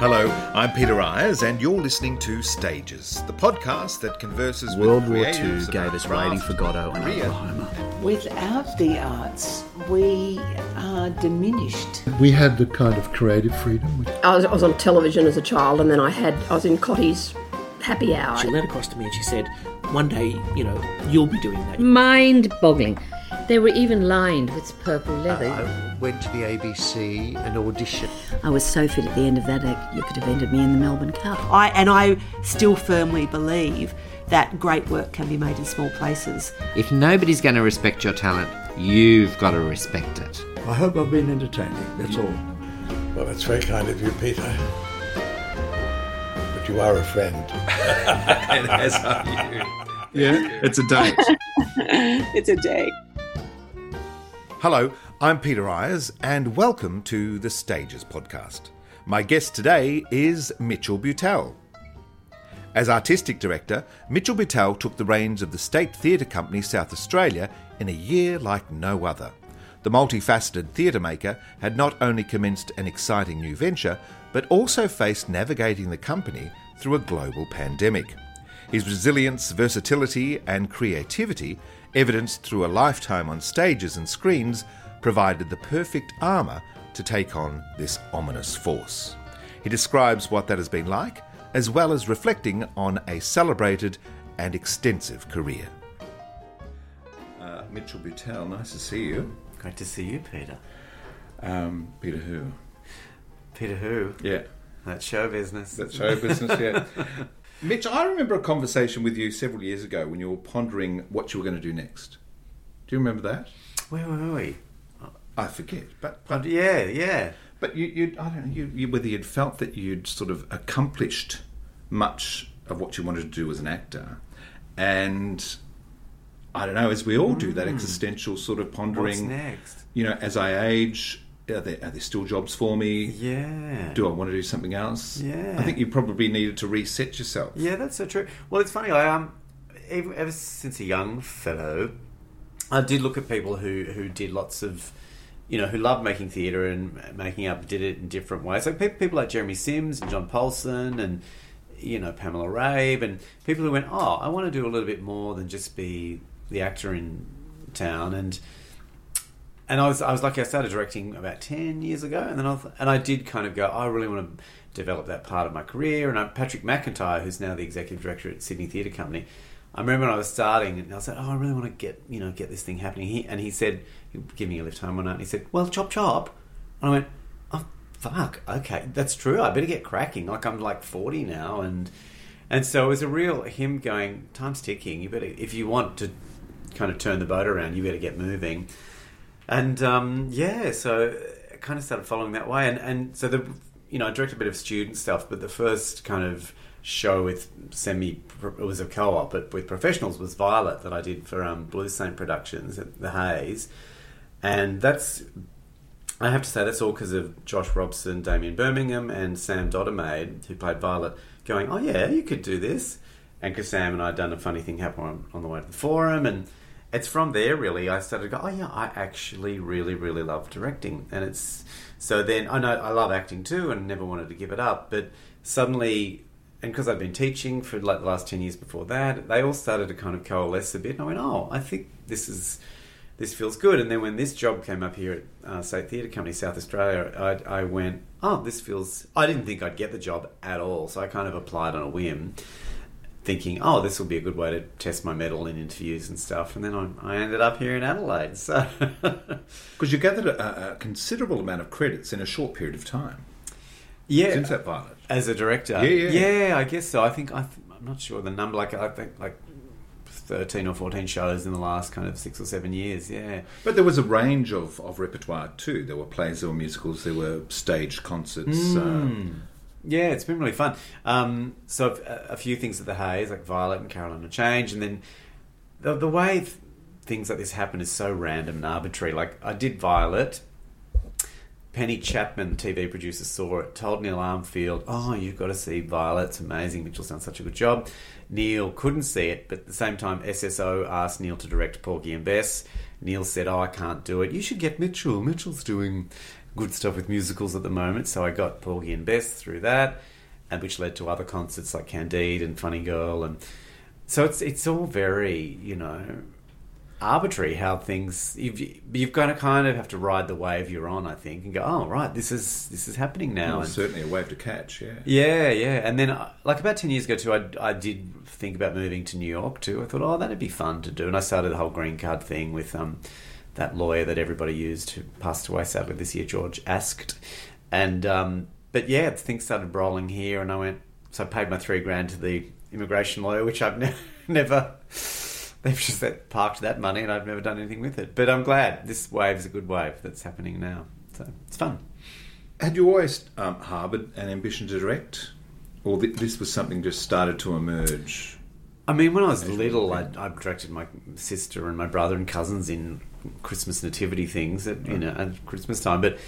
Hello, I'm Peter Eyers, and you're listening to Stages, the podcast that converses World with War creatives II gave us craft, Waiting for Godot and career, Oklahoma. Without the arts, we are diminished. We had the kind of creative freedom. I was, I was on television as a child, and then I had I was in Cotty's Happy Hour. She leaned across to me and she said, "One day, you know, you'll be doing that." mind boggling. They were even lined with purple leather. Uh, I went to the ABC and auditioned. I was so fit at the end of that, I- you could have ended me in the Melbourne Cup. I and I still firmly believe that great work can be made in small places. If nobody's going to respect your talent, you've got to respect it. I hope I've been entertaining, that's all. Well, that's very kind of you, Peter. But you are a friend. and as are you. Yeah, it's a date. it's a day. Hello, I'm Peter Eyers, and welcome to the Stages podcast. My guest today is Mitchell Butel. As artistic director, Mitchell Butel took the reins of the State Theatre Company South Australia in a year like no other. The multifaceted theatre maker had not only commenced an exciting new venture, but also faced navigating the company through a global pandemic. His resilience, versatility, and creativity, evidenced through a lifetime on stages and screens, provided the perfect armour to take on this ominous force. He describes what that has been like, as well as reflecting on a celebrated and extensive career. Uh, Mitchell Butel, nice to see you. Great to see you, Peter. Um, Peter who? Peter who? Yeah, That show business. That show business, yeah. Mitch, I remember a conversation with you several years ago when you were pondering what you were going to do next. Do you remember that? Where were we? I forget, but But yeah, yeah. but you, you I don't know you, you whether you'd felt that you'd sort of accomplished much of what you wanted to do as an actor, and I don't know, as we all do, that existential sort of pondering. What's next? You know, as I age, are there, are there still jobs for me? Yeah. Do I want to do something else? Yeah. I think you probably needed to reset yourself. Yeah, that's so true. Well, it's funny. I um, even, ever since a young fellow, I did look at people who who did lots of, you know, who loved making theatre and making up, did it in different ways. Like people, people like Jeremy Sims and John Polson and you know Pamela Rabe and people who went, oh, I want to do a little bit more than just be the actor in town and. And I was, I was lucky. I started directing about ten years ago, and then I, and I did kind of go. I really want to develop that part of my career. And I, Patrick McIntyre, who's now the executive director at Sydney Theatre Company, I remember when I was starting, and I said, "Oh, I really want to get you know get this thing happening." He, and he said, "Give me a lift home one night." And he said, "Well, chop chop," and I went, "Oh, fuck, okay, that's true. I better get cracking. Like I'm like forty now, and and so it was a real him going, time's ticking. You better if you want to kind of turn the boat around, you better get moving." And um, yeah, so I kind of started following that way, and and so the you know I directed a bit of student stuff, but the first kind of show with semi it was a co-op, but with professionals was Violet that I did for um, Blue Saint Productions at the Hayes, and that's I have to say that's all because of Josh Robson, Damien Birmingham, and Sam Dodemaide, who played Violet, going, "Oh yeah, you could do this," and because Sam and I had done a funny thing happen on, on the way to the forum, and it's from there really I started to go, "Oh yeah, I actually really really love directing," and it's so then I know I love acting too, and never wanted to give it up, but suddenly. And because I'd been teaching for like the last ten years before that, they all started to kind of coalesce a bit. And I went, "Oh, I think this is this feels good. And then when this job came up here at uh, State Theatre Company, South Australia, I, I went, oh, this feels. I didn't think I'd get the job at all, so I kind of applied on a whim, thinking, oh, this will be a good way to test my mettle in interviews and stuff. And then I, I ended up here in Adelaide. So Because you gathered a, a considerable amount of credits in a short period of time. yeah, Since that Violet. as a director, Yeah, yeah. Yeah I guess so. I think I th- I'm not sure the number. Like I think like. 13 or 14 shows in the last kind of six or seven years, yeah. But there was a range of, of repertoire too. There were plays, there were musicals, there were stage concerts. Mm. Uh, Yeah, it's been really fun. Um, so a, a few things at the Hayes, like Violet and Caroline, or Change, and then the, the way th- things like this happen is so random and arbitrary. Like I did Violet. Penny Chapman, TV producer, saw it. Told Neil Armfield, "Oh, you've got to see Violet. It's amazing. Mitchell's done such a good job." Neil couldn't see it, but at the same time, SSO asked Neil to direct Porgy and Bess. Neil said, "Oh, I can't do it. You should get Mitchell. Mitchell's doing." Good stuff with musicals at the moment. So I got Porgy and Bess through that, and which led to other concerts like Candide and Funny Girl, and so it's it's all very you know arbitrary how things you've, you've got to kind of have to ride the wave you're on, I think, and go, oh right, this is this is happening now. Well, and, certainly a wave to catch, yeah. yeah, yeah. And then, uh, like about 10 years ago, too, I, I did think about moving to New York, too. I thought, oh, that'd be fun to do. And I started the whole green card thing with um, that lawyer that everybody used who passed away sadly this year, George Asked. And, um, but yeah, things started rolling here, and I went, so I paid my three grand to the immigration lawyer, which I've ne- never. They've just parked that money, and I've never done anything with it. But I'm glad this wave is a good wave that's happening now. So it's fun. Had you always um, harboured an ambition to direct? Or th- this was something just started to emerge? I mean, when I was little, I, I directed my sister and my brother and cousins in Christmas nativity things at you know at Christmas time. But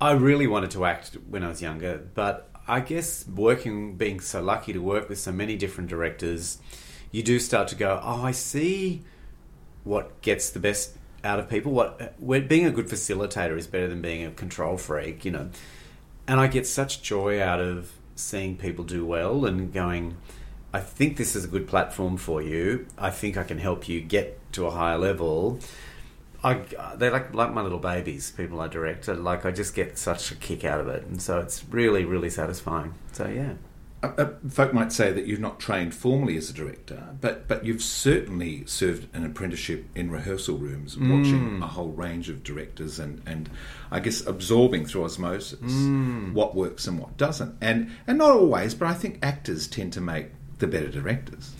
I really wanted to act when I was younger. But I guess working, being so lucky to work with so many different directors, you do start to go, oh, I see what gets the best out of people. What uh, where being a good facilitator is better than being a control freak, you know. And I get such joy out of seeing people do well and going. I think this is a good platform for you. I think I can help you get to a higher level. I, they're like like my little babies. People I direct, like I just get such a kick out of it, and so it's really really satisfying. So yeah. Uh, uh, folk might say that you've not trained formally as a director, but but you've certainly served an apprenticeship in rehearsal rooms, Mm. watching a whole range of directors, and, and I guess absorbing through osmosis Mm. what works and what doesn't, and and not always, but I think actors tend to make the better directors.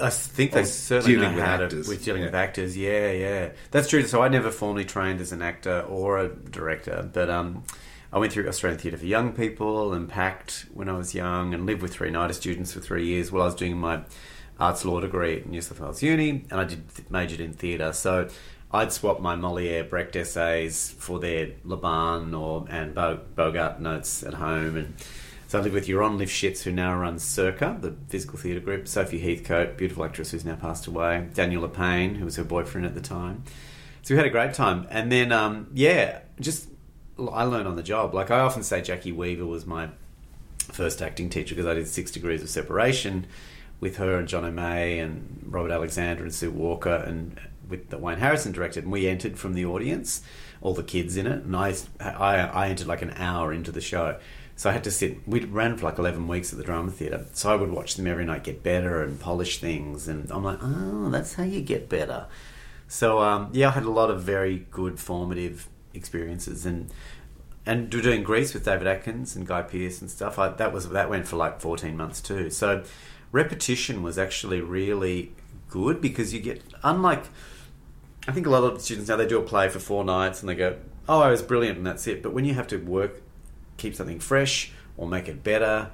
I think they Or certainly dealing know with how actors, to with dealing yeah. with actors. Yeah, yeah, that's true. So I never formally trained as an actor or a director, but um, I went through Australian Theatre for Young People and PACT when I was young, and lived with three NIDA students for three years while I was doing my arts law degree at New South Wales Uni, and I did majored in theatre. So I'd swap my Moliere Brecht essays for their Laban or and Bogart notes at home and. So I live with Yaron Lifschitz, who now runs Circa, the physical theatre group. Sophie Heathcote, beautiful actress who's now passed away. Daniel Payne, who was her boyfriend at the time. So we had a great time. And then, um, yeah, just I learned on the job. Like I often say, Jacki Weaver was my first acting teacher because I did Six Degrees of Separation with her and John O'May and Robert Alexander and Sue Walker and with that Wayne Harrison directed. And we entered from the audience, all the kids in it, and I, I, I entered like an hour into the show. So I had to sit. We ran for like eleven weeks at the drama theatre. So I would watch them every night get better and polish things, and I'm like, oh, that's how you get better. So um, yeah, I had a lot of very good formative experiences, and and doing Grease with David Atkins and Guy Pearce and stuff. I, that was that went for like fourteen months too. So repetition was actually really good because you get unlike. I think a lot of students now they do a play for four nights and they go, "Oh, I was brilliant," and that's it. But when you have to work, keep something fresh or make it better,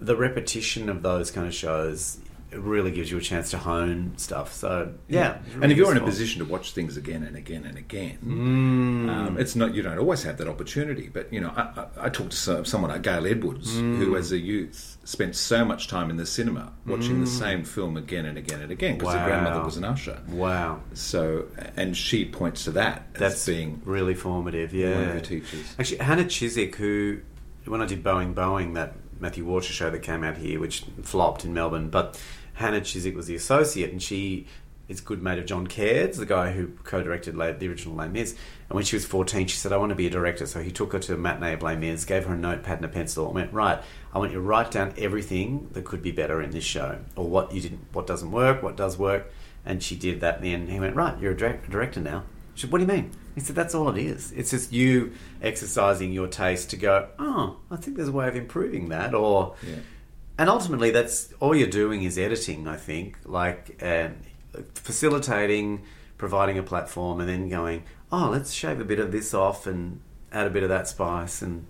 the repetition of those kind of shows it really gives you a chance to hone stuff. So yeah, it's and if you're in a position to watch things again and again and again, Mm. um, it's not you don't always have that opportunity. But you know, I, I, I talked to someone like Gail Edwards, Mm. who as a youth spent so much time in the cinema watching the Mm. same film again and again and again because Wow. her grandmother was an usher. Wow. So, and she points to that as That's being really formative. Yeah, one of her teachers. Actually, Hannah Chissick, who when I did Boeing Boeing, that Matthew Warchus show that came out here, which flopped in Melbourne, but Hannah Chissick was the associate, and she is good mate of John Caird's, the guy who co-directed the original Les Mis. And when she was fourteen, she said, "I want to be a director." So he took her to a matinee of Les Mis, gave her a notepad and a pencil, and went, "Right, I want you to write down everything that could be better in this show, or what you didn't, what doesn't work, what does work." And she did that, and he went, "Right, you're a direct- director now." She said, "What do you mean?" He said, "That's all it is. It's just you exercising your taste to go. Oh, I think there's a way of improving that, or." Yeah. And ultimately, that's all you're doing is editing. I think, like um, facilitating, providing a platform, and then going, "Oh, let's shave a bit of this off and add a bit of that spice," and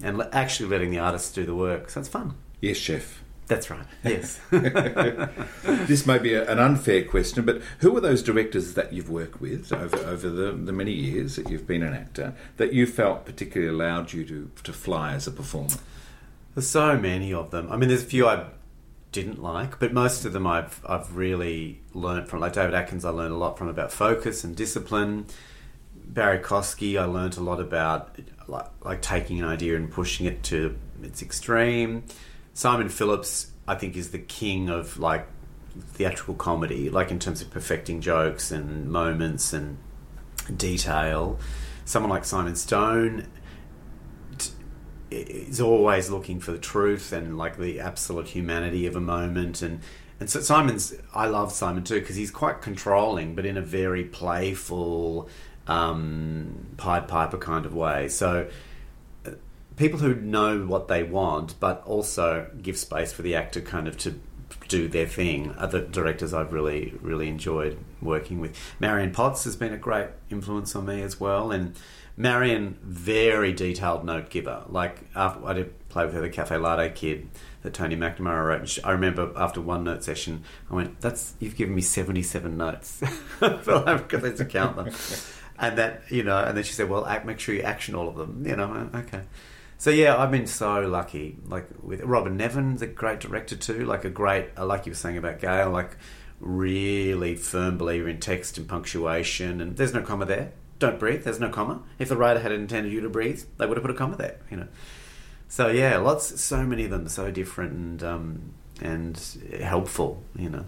and actually letting the artists do the work. So it's fun. Yes, chef. That's right. Yes. this may be a, an unfair question, but who are those directors that you've worked with over, over the, the many years that you've been an actor that you felt particularly allowed you to, to fly as a performer? There's so many of them. I mean, there's a few I didn't like, but most of them I've I've really learned from. Like David Atkins, I learned a lot from about focus and discipline. Barrie Kosky, I learned a lot about like, like taking an idea and pushing it to its extreme. Simon Phillips, I think, is the king of like theatrical comedy, like in terms of perfecting jokes and moments and detail. Someone like Simon Stone is always looking for the truth and like the absolute humanity of a moment. And and so Simon's I love Simon too because he's quite controlling but in a very playful um, Pied Piper kind of way. So uh, people who know what they want but also give space for the actor kind of to do their thing are the directors I've really really enjoyed working with. Marion Potts has been a great influence on me as well and Marion very detailed note giver like after I did play with her the Cafe Latte Kid that Tony McNamara wrote. She- I remember after one note session, I went, "That's you've given me seventy-seven notes." because I had to count them, and that you know. And then she said, "Well, act, make sure you action all of them." You know, okay. So yeah, I've been so lucky. Like with Robyn Nevin's, a great director too. Like a great, uh, like you were saying about Gail, like really firm believer in text and punctuation. And there's no comma there. Don't breathe. There's no comma. If the writer had intended you to breathe, they would have put a comma there. You know. So yeah, lots, so many of them, so different and um, and helpful. You know.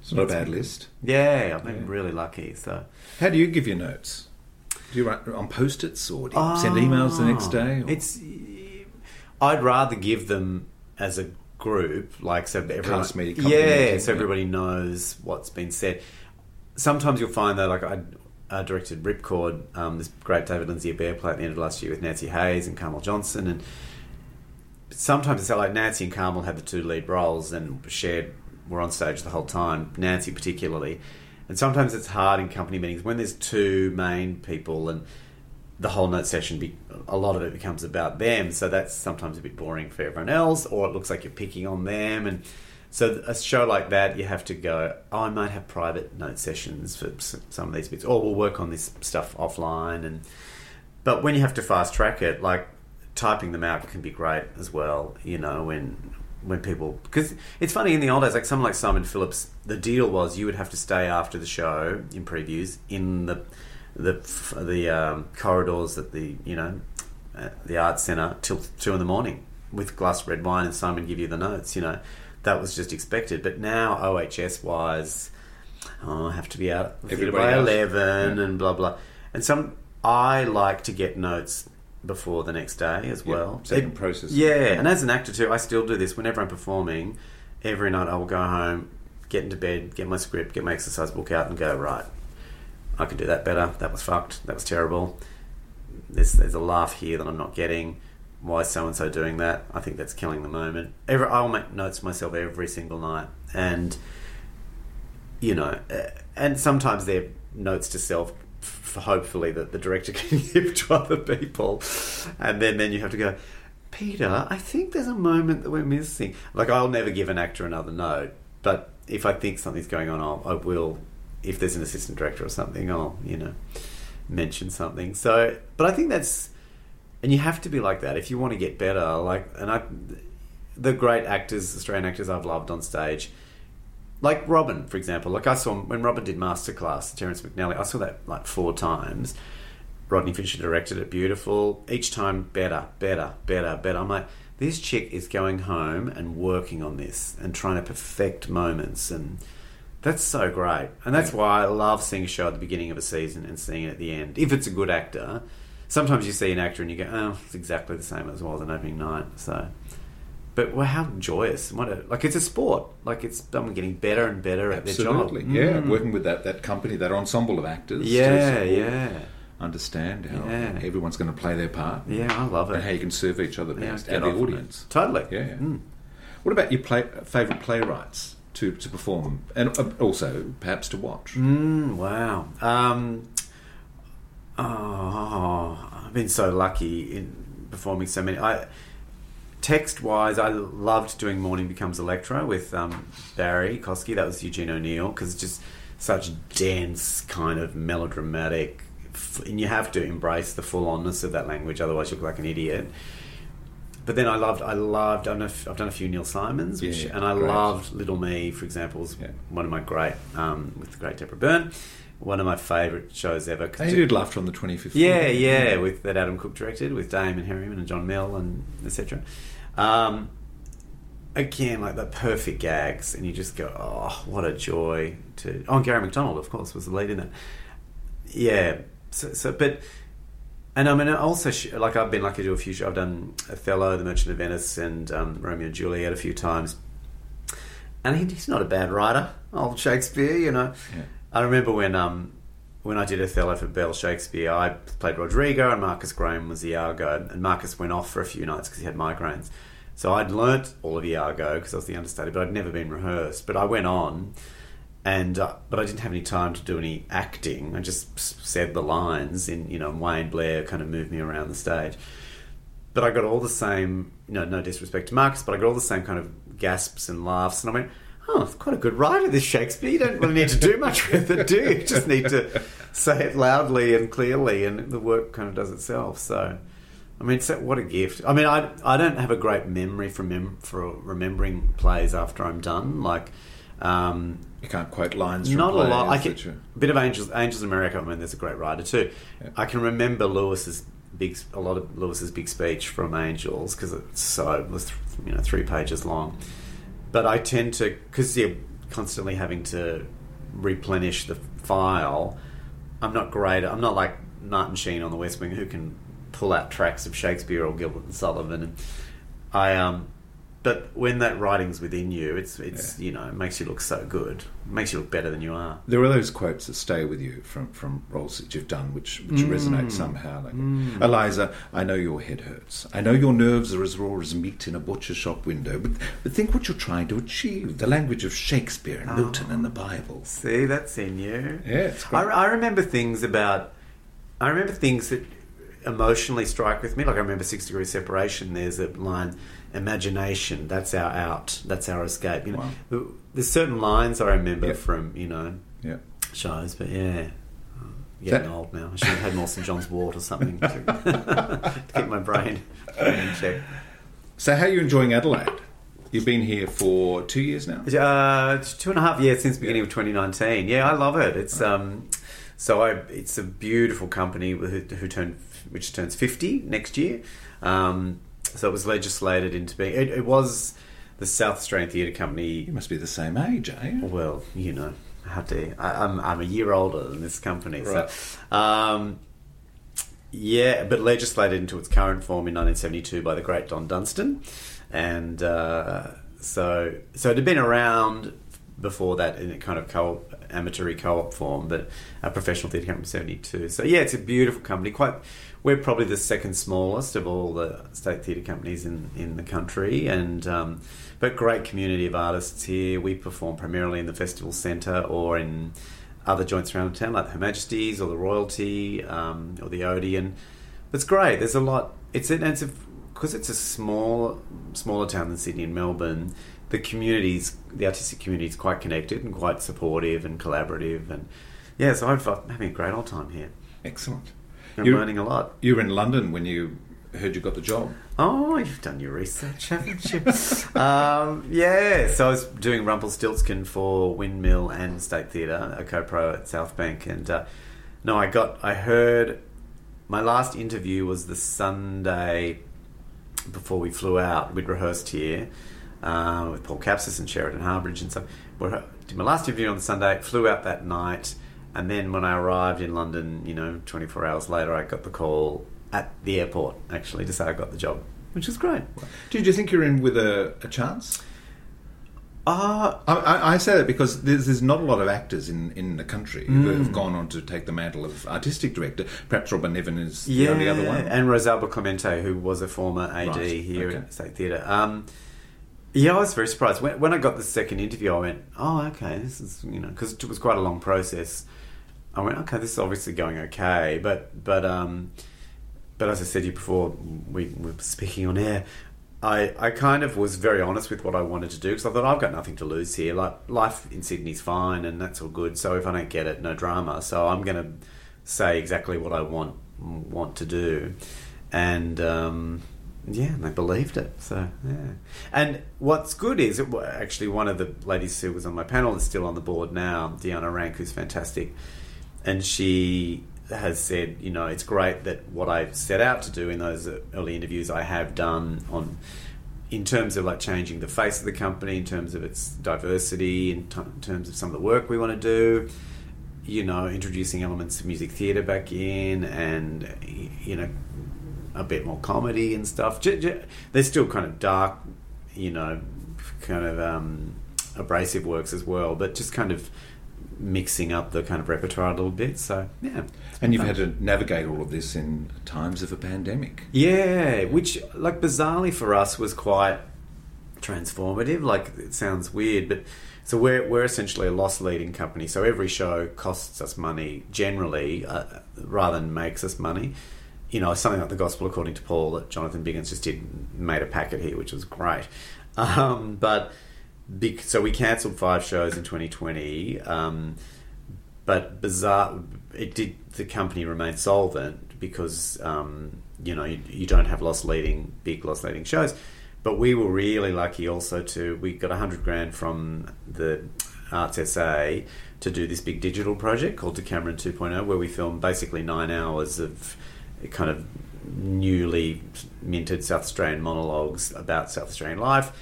It's not a bad list. Yeah, I've been Yeah. really lucky. So How do you give your notes? Do you write on post-its or do you send emails the next day? or-. It's. I'd rather give them as a group, like so everyone, Cast meeting, yeah, meeting, so yeah. everybody knows what's been said. Sometimes you'll find that, like I uh, directed Ripcord, um, this great David Lindsay-Abaire play at the end of last year with Nancy Hayes and Carmel Johnson, and sometimes it's like Nancy and Carmel had the two lead roles and shared were on stage the whole time. Nancy particularly, and sometimes it's hard in company meetings when there's two main people and the whole note session. Be, a lot of it becomes about them, so that's sometimes a bit boring for everyone else, or it looks like you're picking on them and. So a show like that, you have to go. Oh, I might have private note sessions for some of these bits, or we'll work on this stuff offline. And but when you have to fast track it, like typing them out can be great as well. You know, when when people because it's funny in the old days, like someone like Simon Phillips, the deal was you would have to stay after the show in previews in the the the um, corridors at the you know the art center till two in the morning with glass red wine, and Simon give you the notes. You know, that was just expected. But now OHS wise, oh, I have to be out of by else. eleven Yeah. and blah blah. And some I like to get notes before the next day as Yeah, well. can It- process. Yeah, Yeah. and as an actor too, I still do this whenever I'm performing. Every night I will go home, get into bed, get my script, get my exercise book out, and go right. I could do that better. That was fucked. That was terrible. There's there's a laugh here that I'm not getting. Why so and so doing that? I think that's killing the moment. Every I'll make notes myself every single night, and you know, uh, and sometimes they're notes to self, hopefully that the director can give to other people, and then then you have to go, Peter. I think there's a moment that we're missing. Like I'll never give an actor another note, but if I think something's going on, I'll, I will. If there's an assistant director or something, I'll you know mention something. So, but I think that's and you have to be like that if you want to get better. Like, and I, the great actors, Australian actors I've loved on stage, like Robyn, for example. Like I saw when Robyn did Masterclass, Terence McNally. I saw that like four times. Rodney Fisher directed it, beautiful. Each time better, better, better, better. I'm like, this chick is going home and working on this and trying to perfect moments and. That's so great, and that's why I love seeing a show at the beginning of a season and seeing it at the end. If it's a good actor, sometimes you see an actor and you go, "Oh, it's exactly the same as it was on opening night." So, but well, how joyous! What a like it's a sport. Like it's someone getting better and better at their job. Yeah. Mm. Working with that, that company, that ensemble of actors. to Yeah, yeah. Understand how Yeah. everyone's going to play their part. Yeah, I love it. And how you can serve each other best get and the off on it. audience. Totally. Yeah. Mm. What about your play, favourite playwrights to, to perform and uh, also perhaps to watch? Mm, wow. Um, oh, I've been so lucky in performing so many. I, text wise, I loved doing Mourning Becomes Electra with um, Barrie Kosky. That was Eugene O'Neill because it's just such dense, kind of melodramatic, and you have to embrace the full onness of that language, otherwise you look like an idiot. But then I loved, I loved. I've done a, f- I've done a few Neil Simons, which, Yeah, and I great. loved Little Me, for example, is one of my great um, with the great Deborah Byrne. One of my favourite shows ever. you did Laughter on the 25th yeah, yeah, with that Adam Cook directed with Damon Harriman and John Mill and etc. Um, again, like the perfect gags, and you just go, "Oh, what a joy!" To oh, and Garry McDonald, of course, was the lead in that. Yeah, so, so but and I mean, also like I've been lucky to do a few shows. I've done Othello, The Merchant of Venice, and um, Romeo and Juliet a few times. And he, he's not a bad writer, old Shakespeare. You know, Yeah. I remember when um when I did Othello for Bell Shakespeare, I played Roderigo, and Marcus Graham was Iago, and Marcus went off for a few nights because he had migraines. So I'd learnt all of Iago because I was the understudy, but I'd never been rehearsed. But I went on, and uh, but I didn't have any time to do any acting. I just said the lines in you know Wayne Blair kind of moved me around the stage. But I got all the same, you know, no disrespect to Marcus, but I got all the same kind of gasps and laughs, and I went, "Oh, it's quite a good writer, this Shakespeare. You don't really need to do much with it, do you? You just need to say it loudly and clearly, and the work kind of does itself." So, I mean, so what a gift. I mean, I I don't have a great memory for mem- for remembering plays after I'm done. Like, um, You can't quote lines from not a lot. I can, a bit of Angels, Angels in America. I mean, there's a great writer too. I can remember Louis's big, a lot of Louis's big speech from Angels because it's so it was you know three pages long. But I tend to because you're constantly having to replenish the file. I'm not great. I'm not like Martin Sheen on the West Wing who can pull out tracks of Shakespeare or Gilbert and Sullivan. And I um, but when that writing's within you, it's it's you know it makes you look so good. It makes you look better than you are. There are those quotes that stay with you from, from roles that you've done, which, which Mm. resonate somehow. Like, Mm. Eliza, I know your head hurts. I know your nerves are as raw as meat in a butcher shop window. But, but think what you're trying to achieve the language of Shakespeare and Milton and the Bible. See, that's in you. Yeah, it's I. I remember things about. I remember things that emotionally strike with me. Like I remember Six Degrees Separation. There's a line, "Imagination. That's our out. That's our escape." You know, there's certain lines I remember Yeah. from you know Yeah. shows, but yeah. Getting That- old now. I should have had more St John's Wort or something to, to keep my brain in check. So, how are you enjoying Adelaide? You've been here for two years now? Uh, it's two and a half years since the beginning of 2019. Yeah, I love it. It's um, so I, it's a beautiful company who, who turned which turns 50 next year. Um, so it was legislated into being. It, it was the South Australian Theatre Company. You must be the same age, eh? Well, you know, how dare you? I, I'm I'm a year older than this company. Right. So, um, yeah, but legislated into its current form in 1972 by the great Don Dunstan, and uh, so so it had been around before that in a kind of co amateur co-op form, but a professional theatre company in 72. So yeah, it's a beautiful company. Quite, we're probably the second smallest of all the state theatre companies in in the country, and um, but great community of artists here. We perform primarily in the festival centre or in other joints around town, like the Her Majesty's or the Royalty um, or the Odeon. It's great. There's a lot. It's a, it's because it's a small smaller town than Sydney and Melbourne. The communities, the artistic community, is quite connected and quite supportive and collaborative. And yeah, so I'm I'm having a great old time here. Excellent. I'm You- learning a lot. You were in London when you heard you got the job. Oh, you've done your research, haven't you? um, yeah, so I was doing Rumpelstiltskin for Windmill and State Theatre, a co-pro at South Bank, and uh, no, I got, I heard, my last interview was the Sunday before we flew out. We'd rehearsed here uh, with Paul Capsis and Sheridan Harbridge and so. We did my last interview on the Sunday, flew out that night, and then when I arrived in London, you know, 24 hours later, I got the call at the airport actually to say I got the job, which was great. Did you think you're in with a, a chance? Uh, I, I, say that because there's, there's not a lot of actors in, in the country who Mm. have gone on to take the mantle of artistic director. Perhaps Robyn Nevin is the only other one. and Rosalba Clemente, who was a former AD Right, here okay. at State Theatre. Um, yeah, I was very surprised when, when I got the second interview. I went, "Oh, okay, this is you know," because it was quite a long process. I went, "Okay, this is obviously going okay," but but um, but as I said to you before, we, we were speaking on air. I, I kind of was very honest with what I wanted to do because I thought I've got nothing to lose here. Like life in Sydney's fine and that's all good. So if I don't get it, no drama. So I'm going to say exactly what I want want to do, and um, yeah, and they believed it. So yeah. And what's good is it, actually one of the ladies who was on my panel is still on the board now, Deanna Rank, who's fantastic. and she has said, you know, it's great that what I set out to do in those early interviews I have done on in terms of like changing the face of the company, in terms of its diversity, in, t- in terms of some of the work we want to do, you know, introducing elements of music theatre back in, and you know, a bit more comedy and stuff. There's still kind of dark, you know, kind of um, abrasive works as well, but just kind of mixing up the kind of repertoire a little bit. So yeah, And you've fun. had to navigate all of this in times of a pandemic. Yeah, which like bizarrely for us was quite transformative. Like it sounds weird, but so we're we're essentially a loss leading company. So every show costs us money generally, uh, rather than makes us money. You know, something like the Gospel According to Paul that Jonathan Biggins just did made a packet here, which was great. Um, but so we cancelled five shows in 2020. Um, but bizarre, it did. The company remained solvent because um, you know you, you don't have loss leading big loss leading shows. But we were really lucky also to we got a hundred grand from the Arts SA to do this big digital project called Decameron 2.0, where we filmed basically nine hours of kind of newly minted South Australian monologues about South Australian life,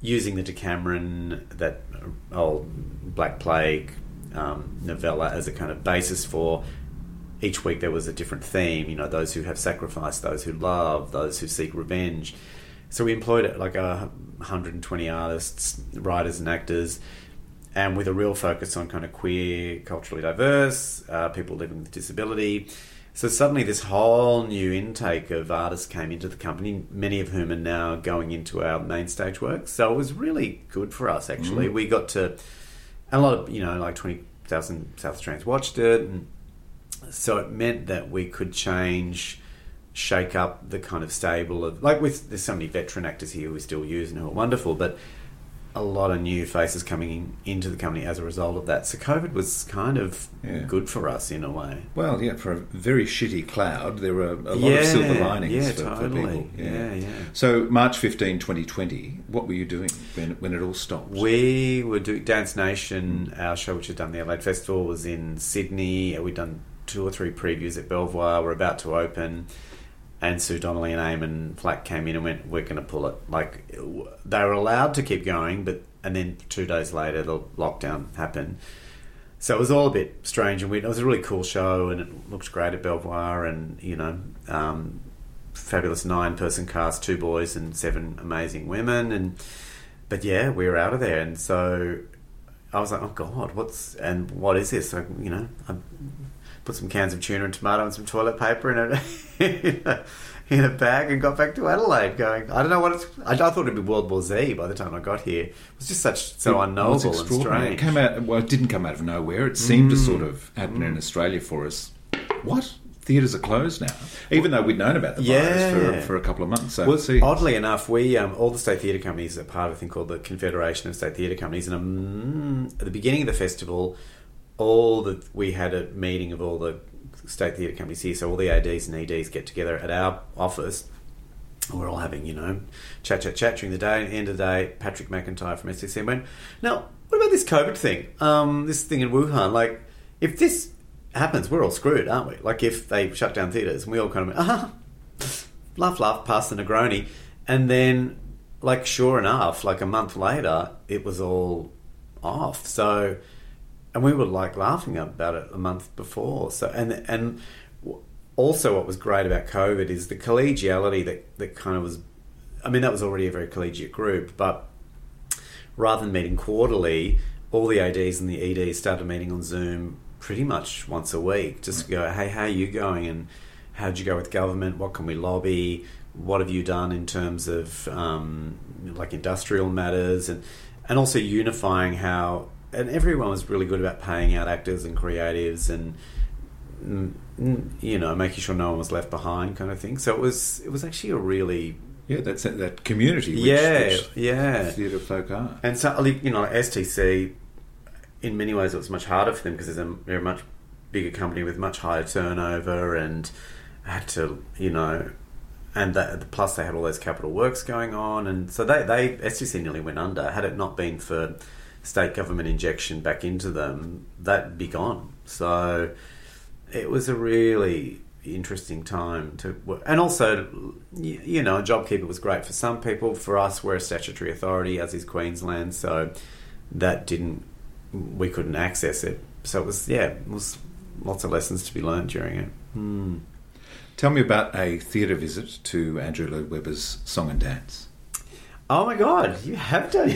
using the Decameron, that old Black Plague um, novella, as a kind of basis for. Each week there was a different theme. You know, those who have sacrificed, those who love, those who seek revenge. So we employed like a 120 artists, writers, and actors, and with a real focus on kind of queer, culturally diverse, uh, people living with disability. So suddenly, this whole new intake of artists came into the company, many of whom are now going into our main stage work. So it was really good for us, actually. Mm. We got to, a lot of, you know, like 20,000 South Australians watched it. And so it meant that we could change, shake up the kind of stable of, like, with there's so many veteran actors here we still use and who are wonderful, but a lot of new faces coming in, into the company as a result of that. So COVID was kind of Yeah. good for us in a way. Well, yeah, for a very shitty cloud, there were a lot Yeah, of silver linings yeah, for, for people. Yeah, yeah. So, March 15, 2020, what were you doing when, when it all stopped? We were doing Dance Nation, our show, which had done the Adelaide Festival, was in Sydney. We'd done two or three previews at Belvoir. We're about to open. And Sue Donnelly and Eamon Flack came in and went, "We're going to pull it." Like they were allowed to keep going, but and then two days later, the lockdown happened. So it was all a bit strange and weird. It was a really cool show, and it looked great at Belvoir, and you know, um, fabulous nine-person cast, two boys and seven amazing women, and but yeah, we were out of there, and so I was like, oh god, what's and what is this? You know, I put some cans of tuna and tomato and some toilet paper in a in a, in a bag and got back to Adelaide. Going, I don't know what it's. I, I thought it'd be World War Z by the time I got here. It was just such so It unknowable and strange. It came out. Well, it didn't come out of nowhere. It seemed to Mm. sort of happen in Australia for us. What theatres are closed now? Even though we'd known about the virus for, for a couple of months. So well, see, oddly enough, we um, all the state theatre companies are part of a thing called the Confederation of State Theatre Companies, and um, at the beginning of the festival, all the we had a meeting of all the state theatre companies here, so all the ADs and EDs get together at our office. We're all having, you know, chat, chat, chat during the day. At the end of the day, Patrick McIntyre from STC went, Now, what about this COVID thing? Um, this thing in Wuhan? Like, if this happens, we're all screwed, aren't we? Like, if they shut down theatres and we all kind of went, ah, laugh, laugh, past the Negroni. And then, like, sure enough, like a month later, it was all off. So, and we were like laughing about it a month before. So, and and also what was great about COVID is the collegiality that that kind of was. I mean, that was already a very collegiate group, but rather than meeting quarterly, all the ADs and the EDs started meeting on Zoom pretty much once a week. Just to go, hey, how are you going? And how'd you go with government? What can we lobby? What have you done in terms of um, like industrial matters? And and also unifying how and everyone was really good about paying out actors and creatives and you know making sure no one was left behind kind of thing. So it was it was actually a really yeah, that's that, that community. Which, yeah which yeah theatre folk are. and so, you know, STC, in many ways, it was much harder for them because they're a, they're a much bigger company with much higher turnover and had to, you know, and that, plus they had all those capital works going on. And so they, they, STC nearly went under. Had it not been for state government injection back into them, that'd be gone. So, it was a really interesting time to work. And also, you know, JobKeeper was great for some people. For us, we're a statutory authority, as is Queensland, so that didn't, we couldn't access it. So it was, yeah, it was lots of lessons to be learned during it. Hmm. Tell me about a theatre visit to Andrew Lloyd Webber's Song and Dance. Oh my god, you have done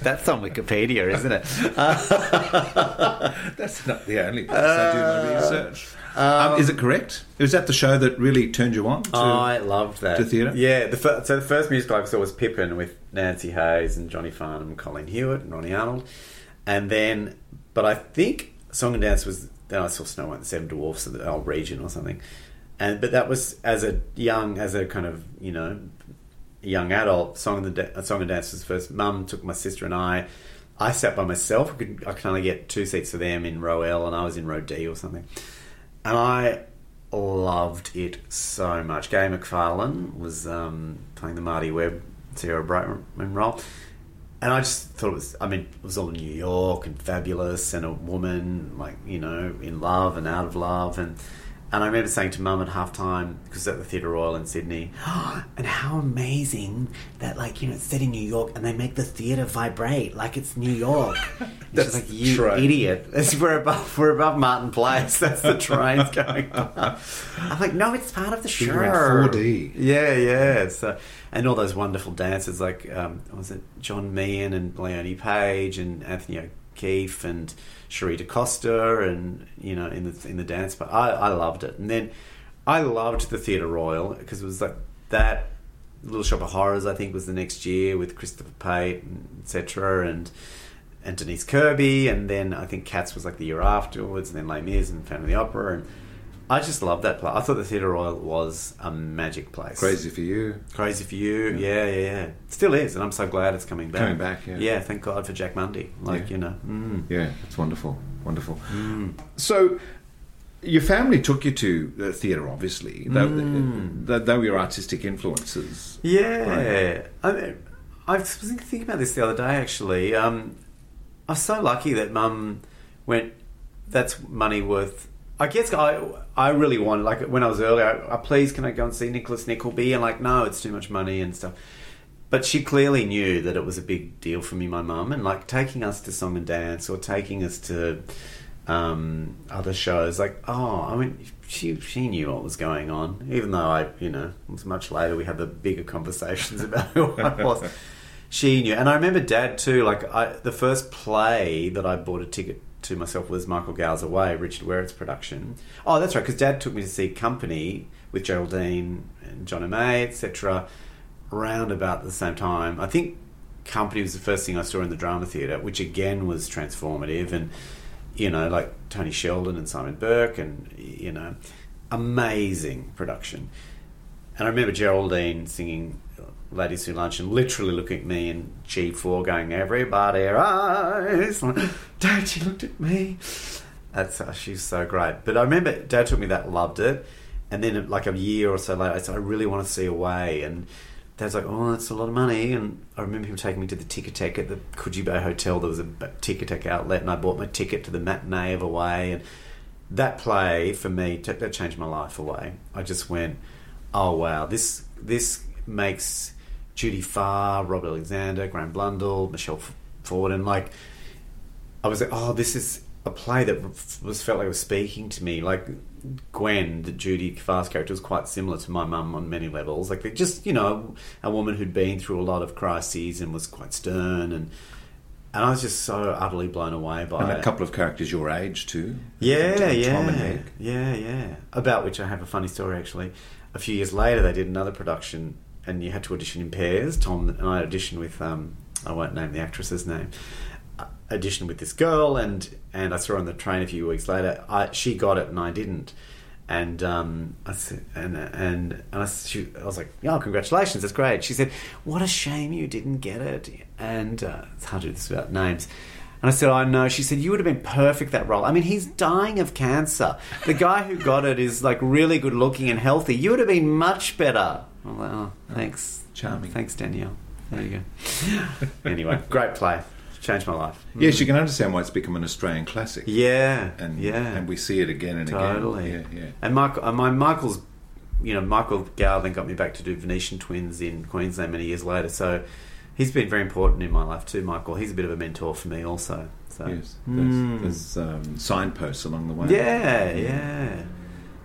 That's on Wikipedia, isn't it? That's not the only place I do my research. Um, is it correct? Was that the show that really turned you on? To, I loved that. to theatre? Yeah, the fir- so the first musical I saw was Pippin with Nancy Hayes and Johnny Farnham, Colleen Hewett, and Ronnie Arnold. And then, but I think Song and Dance was, then I saw Snow White and the Seven Dwarfs of the old region or something. And But that was as a young, as a kind of, you know, young adult, Song and, da- Song and Dance was first. Mum took my sister and I. I sat by myself. I could, I could only get two seats for them in row L, and I was in row D or something. And I loved it so much. Gay McFarlane was um, playing the Marti Webb, Sarah Brightman role. And I just thought it was, I mean, it was all New York and fabulous and a woman, like, you know, in love and out of love. And and I remember saying to mum at half time, because at the Theatre Royal in Sydney, and how amazing that, like, you know, it's set in New York and they make the theatre vibrate like it's New York. That's like, you train. idiot. It's, we're, above, we're above Martin Place. That's the trains going by. I'm like, no, it's part of the show. You're in 4D. Yeah, yeah. So, and all those wonderful dancers like, um, was it John Meehan and Leonie Page and Anthony O'Keefe and Cherie DeCosta and, you know, in the, in the dance. But I, I loved it. And then I loved the Theatre Royal because it was like that Little Shop of Horrors, I think, was the next year with Christopher Pate, etc. And and Denise Kirby, and then I think Cats was like the year afterwards, and then Les Mis and the Opera, and I just love that place. I thought the Theatre Royal was a magic place. Crazy for you. Crazy for you, yeah, yeah, yeah. Still is, and I'm so glad it's coming back. Coming back, yeah. Yeah, thank God for Jack Mundy. Like, Yeah. you know. Mm. Yeah, it's wonderful. Wonderful. So, your family took you to the theatre, obviously. They, they, they were your artistic influences. Yeah, I, mean, I was thinking about this the other day. Actually, um, I was so lucky that Mum went. That's money worth. I guess I I really wanted like when I was earlier. I, I please can I go and see Nicholas Nickleby? And like no, it's too much money and stuff. But she clearly knew that it was a big deal for me, my mum, and like taking us to song and dance or taking us to um, other shows. Like, oh, I mean, she she knew what was going on, even though I, you know, it was much later. We had the bigger conversations about who I was. She knew, and I remember Dad too. Like, I the first play that I bought a ticket to myself was Michael Gow's Away, Richard Wherrett's production. Oh, that's right, because Dad took me to see Company with Geraldine and John O'May, etc. Around about the same time, I think Company was the first thing I saw in the drama theatre, which again was transformative and you know, like Tony Sheldon and Simon Burke, and you know, amazing production. And I remember Geraldine singing "Ladies Who Lunch" and literally looking at me in G four, going, "Everybody rise!" Don't looked at me? That's uh, she's so great. But I remember Dad took me that, loved it, and then like a year or so later, I said, "I really want to see Away," and Dad's like, "Oh, that's a lot of money." And I remember him taking me to the Ticketek at the Coogee Bay Hotel. There was a b- Ticketek outlet, and I bought my ticket to the matinee of Away. And that play for me, that changed my life. Away, I just went, "Oh wow, this this makes Judy Farr, Robert Alexander, Graham Blundell, Michelle Ford, and like." I was like, oh, this is a play that was felt like it was speaking to me. Like Gwen, the Judy Farr's character, was quite similar to my mum on many levels. Like, just you know, a woman who'd been through a lot of crises and was quite stern, and and I was just so utterly blown away by And it. a couple of characters your age, too. Yeah, Tom yeah, yeah, yeah. About which I have a funny story actually. A few years later, they did another production, and you had to audition in pairs. Tom and I auditioned with um, I won't name the actress's name. uh, Auditioned with this girl, and and I saw her on the train a few weeks later. I she got it, and I didn't. And um, I said, and and and I, she, I was like, "Oh, congratulations, that's great." She said, "What a shame you didn't get it." And uh, it's hard to do this without names. And I said, I know. She said, You would have been perfect that role. I mean, he's dying of cancer. The guy who got it is like really good looking and healthy. You would have been much better. I'm Oh, thanks. Charming. Thanks, Danielle. There you go. anyway, great play. changed my life. Yes, you can understand why it's become an Australian classic. Yeah, and yeah. and we see it again and Totally. again. Yeah, yeah. And Michael, uh, my Michael's, you know, Michael Gow then got me back to do Venetian Twins in Queensland many years later. So he's been very important in my life too. Michael, he's a bit of a mentor for me also. So Yes, there's, Mm. there's um, signposts along the way. yeah, yeah.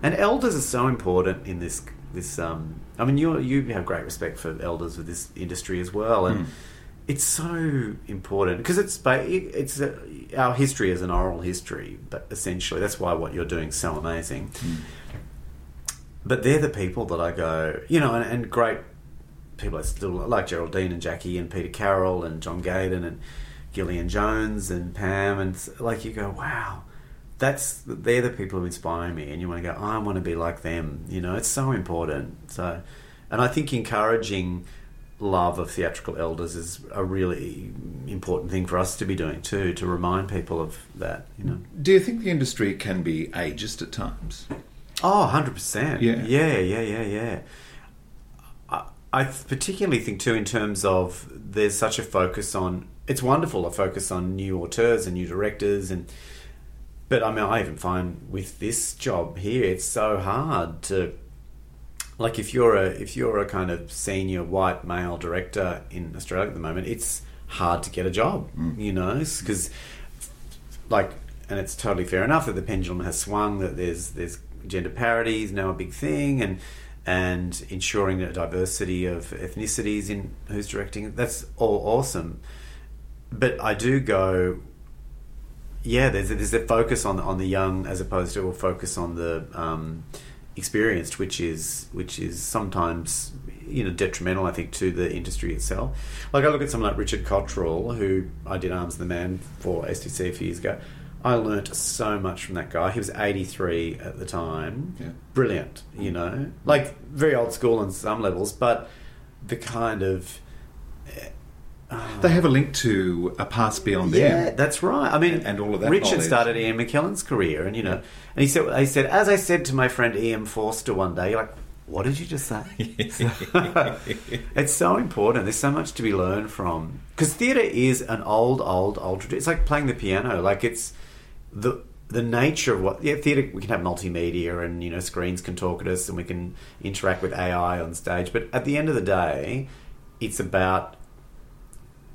And elders are so important in this. This, um, I mean, you you have great respect for elders of this industry as well, and Mm. it's so important because it's it's uh our history is an oral history, but essentially that's why what you're doing is so amazing. But they're the people that I go, you know, and, and great people I still like Geraldine and Jackie and Peter Carroll and John Gaden and Gillian Jones and Pam and like you go, wow, that's they're the people who inspire me, and you want to go, I want to be like them. You know, it's so important. So, and I think encouraging love of theatrical elders is a really important thing for us to be doing too, to remind people of that. You know. Do you think the industry can be ageist at times? Oh, 100%. Yeah. Yeah, yeah, yeah, yeah. I, I particularly think, too, in terms of there's such a focus on. It's wonderful a focus on new auteurs and new directors and. But I mean, I even find with this job here, it's so hard to, like, if you're a if you're a kind of senior white male director in Australia at the moment, it's hard to get a job, mm. you know, because like, and it's totally fair enough that the pendulum has swung. That there's there's gender parity is now a big thing, and and ensuring the diversity of ethnicities in who's directing. That's all awesome. But I do go, yeah. There's a, there's a focus on on the young as opposed to a focus on the um, experienced, which is which is sometimes you know detrimental. I think to the industry itself. Like I look at someone like Richard Cottrell, who I did Arms of the Man for STC a few years ago. I learnt so much from that guy. He was 83 at the time. Yeah. Brilliant, you know, like very old school on some levels, but the kind of They have a link to a past beyond yeah, them. Yeah, that's right. I mean, And all of that Richard knowledge. started Ian McKellen's career, and you know, and he said, he said, as I said to my friend Ian Forster one day, you're like, what did you just say? it's so important. There's so much to be learned from because theatre is an old, old, old. tradi- It's like playing the piano. Like it's the the nature of what yeah theatre. We can have multimedia, and you know, screens can talk at us, and we can interact with AI on stage. But at the end of the day, it's about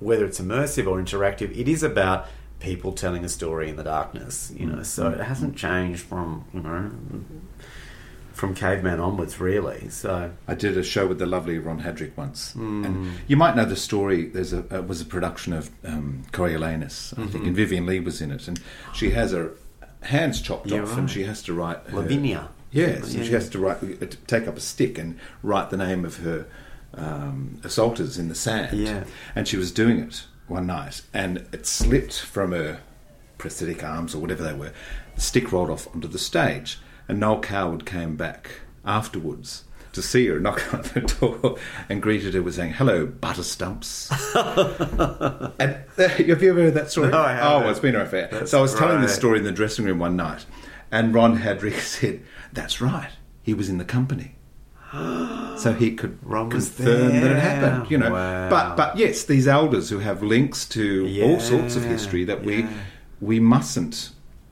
whether it's immersive or interactive, it is about people telling a story in the darkness, you know. So it hasn't changed from, you know, from caveman onwards, really. So I did a show with the lovely Ron Haddrick once, Hmm. and you might know the story. There's a it was a production of um, Coriolanus, I Mm-hmm. think, and Vivien Leigh was in it, and she has her hands chopped off, right. and she has to write her, Lavinia. Yes, Yeah. and she has to write, uh, take up a stick and write the name of her um, assaulters in the sand. Yeah. and she was doing it one night, and it slipped from her prosthetic arms or whatever they were. The stick rolled off onto the stage, and Noel Coward came back afterwards to see her, knock on the door, and greeted her with saying, "Hello, butter stumps." and uh, have you ever heard that story? No, I Oh, haven't. well, it's been around affair. That's so I was telling this story in the dressing room one night, and Ron Haddrick said, "That's right. He was in the company." so he could Ron confirm that it happened, you know. Wow. But but yes, these elders who have links to all sorts of history that we yeah. we mustn't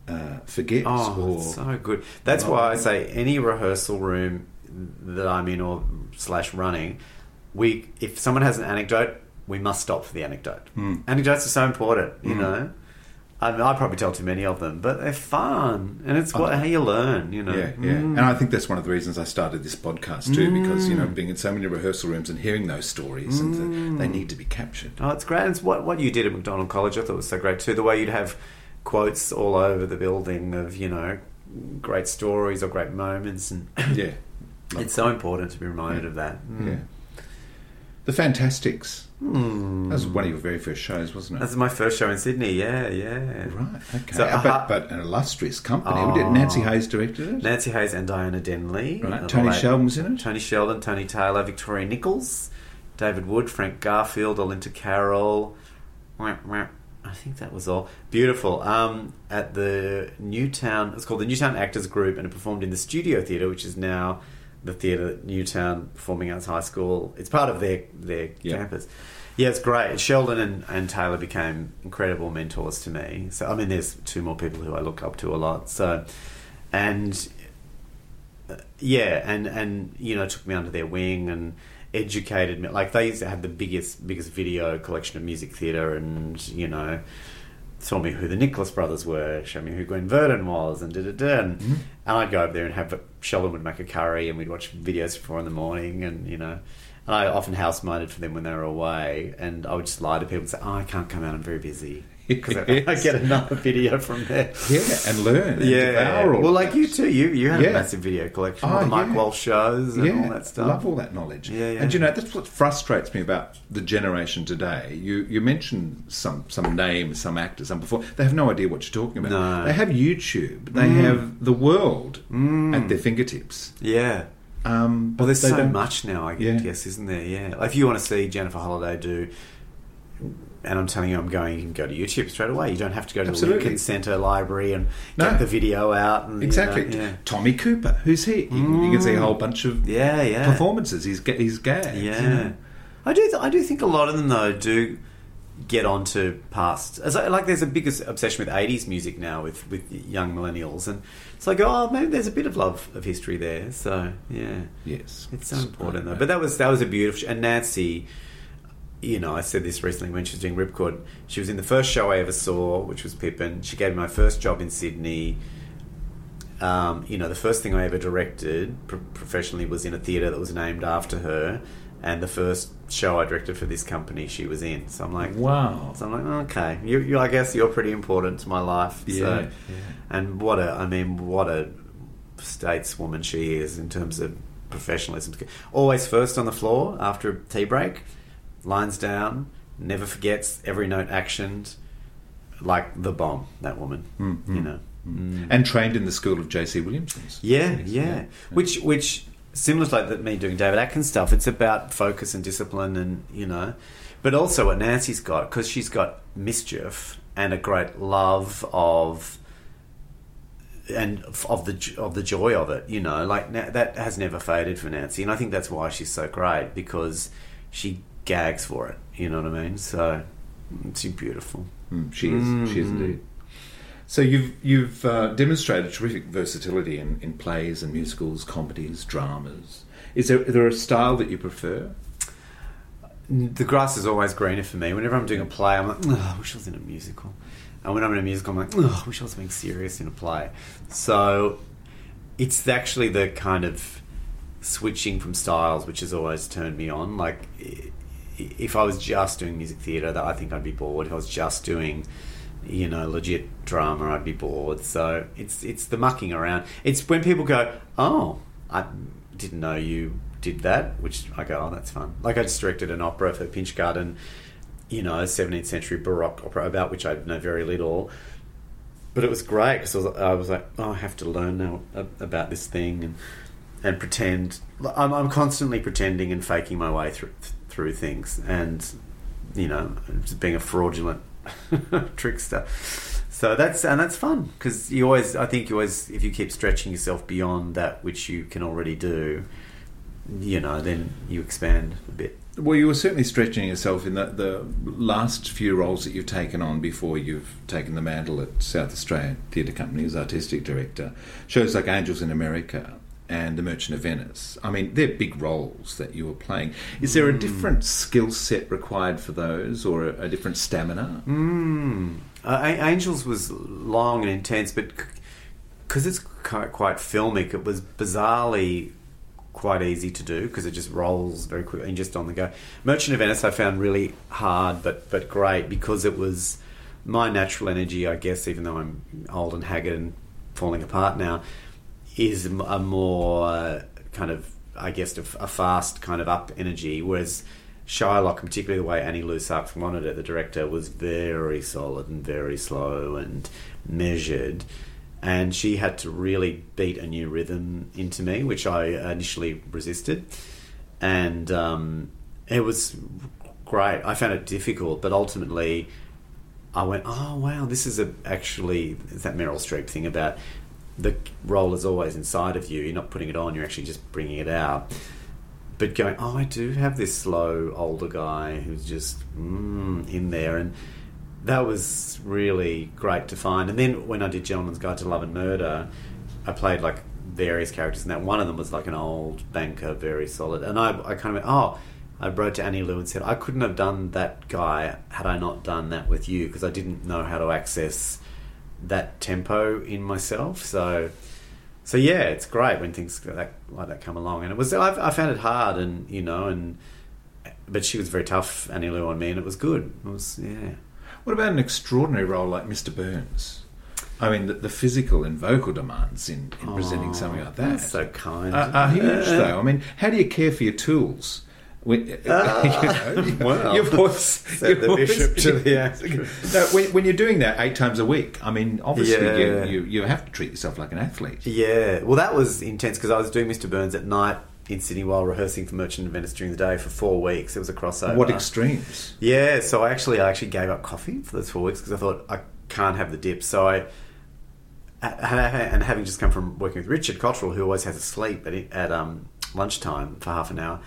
uh, forget. Oh, so good. That's why I say any rehearsal room that I'm in or slash running, we if someone has an anecdote, we must stop for the anecdote. Hmm. Anecdotes are so important, you know. I, mean, I probably tell too many of them, but they're fun, and it's what how you learn, you know. yeah, yeah, Mm. and I think that's one of the reasons I started this podcast too, because you know, being in so many rehearsal rooms and hearing those stories, and Mm. the, they need to be captured. Oh, it's great. And it's what what you did at McDonald College, I thought was so great too. The way you'd have quotes all over the building of you know great stories or great moments, and Yeah, it's so important to be reminded of that. Mm. yeah. The Fantasticks. That was one of your very first shows, wasn't it? That's my first show in Sydney. Yeah, yeah. Right. Okay. So, Uh, but, but an illustrious company. Oh. Did Nancy Hayes directed it? Nancy Hayes and Diana Denley. Right. Uh, Tony late- Sheldon was in it. Tony Sheldon, Tony Taylor, Victoria Nichols, David Wood, Frank Garfield, Olinta Carroll. I think that was all. Beautiful. Um, at the Newtown, it's called the Newtown Actors Group, and it performed in the Studio Theatre, which is now the theatre at Newtown Performing Arts High School. It's part of their their Yeah. campus. Yeah, it's great. Sheldon and, and Taylor became incredible mentors to me. So I mean, there's two more people who I look up to a lot. So, and uh, yeah, and and you know, took me under their wing and educated me. Like they used to have the biggest biggest video collection of music theatre, and you know, told me who the Nicholas brothers were, showed me who Gwen Verdon was, and da da da. And, and I'd go over there and have Sheldon would make a curry, and we'd watch videos for four in the morning, and you know. And I often house minded for them when they were away, and I would just lie to people and say, "Oh, I can't come out. I'm very busy." Because I Yes. get another video from there. Yeah, and learn. And Yeah. all Well, like that. you too. You you had Yeah. a massive video collection. all Oh, the Mike yeah. Walsh shows and all that stuff. Love all that knowledge. Yeah, yeah. And you know that's what frustrates me about the generation today. You you mentioned some some names, some actors, some before. They have no idea what you're talking about. No. They have YouTube. They Mm. have the world at their fingertips. Yeah. Um, but Well, there's so don't- much now, I Yeah. guess, isn't there? Yeah. Like if you want to see Jennifer Holliday do, and I'm telling you, I'm going. You can go to YouTube straight away. You don't have to go to Absolutely. the Lincoln Center Library and No. get the video out. And, you Exactly. know, yeah. Tommy Cooper, who's he? You, you can see a whole bunch of Yeah, yeah. performances. He's he's you Yeah. I do. Th- I do think a lot of them though do get onto past. As I, like, there's a big obsession with '80s music now with with young millennials, and it's like, oh, maybe there's a bit of love of history there. So yeah, Yes, it's so important though. But that was that was a beautiful. And Nancy. You know, I said this recently when she was doing Ripcord. She was in the first show I ever saw, which was Pippin. She gave me my first job in Sydney. Um, you know, the first thing I ever directed pro- professionally was in a theatre that was named after her, and the first show I directed for this company she was in. So I'm like, Wow. So I'm like, okay, you, you I guess you're pretty important to my life. Yeah, So, yeah. and what a, I mean, what a stateswoman she is in terms of professionalism. Always first on the floor after a tea break, lines down, never forgets every note actioned, like the bomb. That woman, Mm, you know. mm. And trained in the school of J.C. Williamson's. Yeah, Yes, yeah. Which, which similar to like that me doing David Atkins stuff. It's about focus and discipline, and you know, but also what Nancy's got because she's got mischief and a great love of and of the of the joy of it. You know, like that has never faded for Nancy, and I think that's why she's so great because she gags for it. You know what I mean? So she's beautiful. Mm, she is. She is indeed. So you've you've uh, demonstrated terrific versatility in, in plays and musicals, comedies, dramas. Is there, is there a style that you prefer? The grass is always greener for me. Whenever I'm doing a play, I'm like, oh, I wish I was in a musical. And when I'm in a musical, I'm like, oh, I wish I was being serious in a play. So it's actually the kind of switching from styles which has always turned me on. Like, if I was just doing music theatre, I think I'd be bored. If I was just doing, you know, legit drama, I'd be bored. So it's it's the mucking around. It's when people go, oh, I didn't know you did that, which I go, oh, that's fun. Like I just directed an opera for Pinchgut, you know, 17th century Baroque opera about which I know very little. But it was great because I was, I was like, oh, I have to learn now about this thing and and pretend. I'm, I'm constantly pretending and faking my way through through things, and you know, being a fraudulent trickster. So that's and that's fun because you always, I think, you always, if you keep stretching yourself beyond that which you can already do, you know, then you expand a bit. Well, you were certainly stretching yourself in the, the last few roles that you've taken on before you've taken the mantle at South Australian Theatre Company as artistic director. Shows like Angels in America and The Merchant of Venice. I mean, they're big roles that you were playing. Is there a different skill set required for those or a, a different stamina? Mm. Uh, Angels was long and intense, but because it's quite, quite filmic, it was bizarrely quite easy to do because it just rolls very quickly and just on the go. Merchant of Venice I found really hard, but but great because it was my natural energy, I guess, even though I'm old and haggard and falling apart now, is a more uh, kind of, I guess, a fast kind of up energy, whereas Shylock, particularly the way Anne-Louise Sarks wanted it, the director, was very solid and very slow and measured. And she had to really beat a new rhythm into me, which I initially resisted. And um, it was great. I found it difficult, but ultimately I went, oh, wow, this is a, actually that Meryl Streep thing about the role is always inside of you. You're not putting it on. You're actually just bringing it out. But going, oh, I do have this slow older guy who's just mm, in there, and that was really great to find. And then when I did Gentleman's Guide to Love and Murder, I played like various characters, and that one of them was like an old banker, very solid. And I, I kind of went, oh, I wrote to Annie Lou and said, I couldn't have done that guy had I not done that with you because I didn't know how to access that tempo in myself. So, so yeah, it's great when things like that, like that come along. And it was, I, I found it hard, and you know, and but she was very tough, Annie Lou, on me, and it was good. It was, yeah. What about an extraordinary role like Mr. Burns? I mean, the, the physical and vocal demands in, in presenting oh, something like that so kind. are, are huge, uh, though. I mean, how do you care for your tools? When, you well, your voice, set the voice- bishop to the axe. no, when, when you're doing that eight times a week, I mean, obviously Yeah. you, you, you have to treat yourself like an athlete. Yeah, well, that was intense because I was doing Mr. Burns at night in Sydney while rehearsing for Merchant of Venice during the day for four weeks. It was a crossover. What extremes? Yeah, so I actually I actually gave up coffee for those four weeks because I thought I can't have the dip. So I and having just come from working with Richard Cottrell, who always has a sleep at at um, lunchtime for half an hour,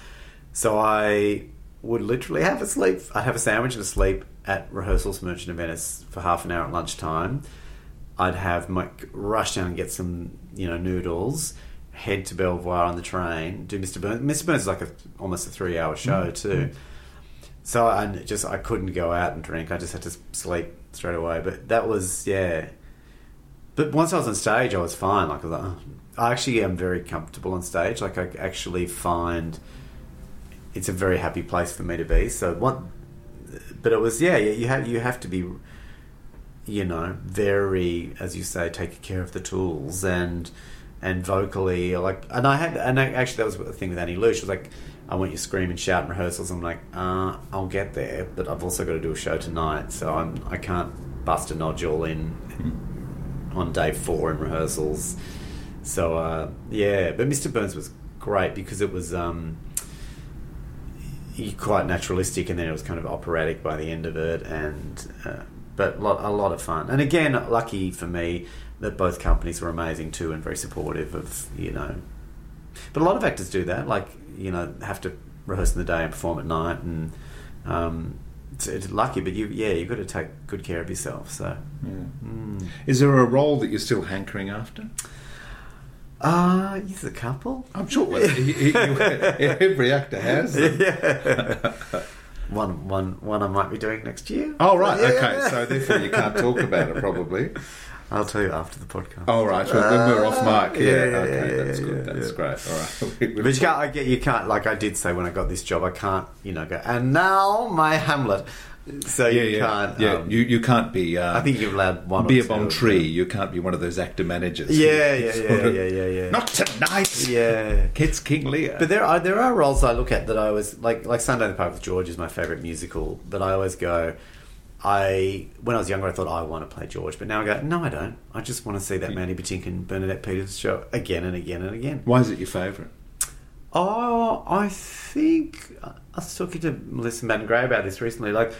so I would literally have a sleep. I'd have a sandwich and a sleep at rehearsals Merchant of Venice for half an hour at lunchtime. I'd have my rush down and get some you know noodles. Head to Belvoir on the train. Do Mr. Burns. Mr. Burns is like a almost a three hour mm-hmm. show mm-hmm. too. So I just I couldn't go out and drink. I just had to sleep straight away. But that was yeah. But once I was on stage, I was fine. Like I, was like, oh. I actually am very comfortable on stage. Like I actually find it's a very happy place for me to be. So what? But it was yeah. You have you have to be, you know, very as you say, take care of the tools and and vocally like. And I had and I, actually that was the thing with Annie Lou. She was like. I want you to scream and shout in rehearsals. I'm like, uh, I'll get there, but I've also got to do a show tonight, so I'm I can't bust a nodule in on day four in rehearsals. So uh, yeah, but Mr. Burns was great because it was um, quite naturalistic, and then it was kind of operatic by the end of it, and uh, but lot, a lot of fun. And again, lucky for me that both companies were amazing too, and very supportive of you know. But a lot of actors do that, like you know, have to rehearse in the day and perform at night, and um, it's, it's lucky. But you, yeah, you've got to take good care of yourself. So. Mm. Is there a role that you're still hankering after? Uh, yes, a couple. I'm sure well, you- you- every actor has. them. yeah. one, one, one I might be doing next year. Oh right, Yeah. okay. So therefore you can't talk about it probably. I'll tell you after the podcast. Oh right, well, when we're off mark. Yeah, yeah, yeah, okay, yeah, that's good. That's great. All right. But you can't. I get you can't. Like I did say when I got this job, I can't. You know, go and now my Hamlet. So yeah, you yeah, can't. yeah. um, you you can't be. Uh, I think you're allowed one. be a bon tree. You can't be one of those actor managers. Yeah, yeah, yeah, of, yeah, yeah, yeah. Not tonight. Yeah. It's King Lear. But there are there are roles I look at that I was like like Sunday in the Park with George is my favourite musical. But I always go, I when I was younger I thought "Oh, I want to play George, but now I go no I don't. I just want to see that Mandy Patinkin Bernadette Peters show again and again and again. Why is it your favourite? Oh, I think I was talking to Melissa Madden Gray about this recently. Like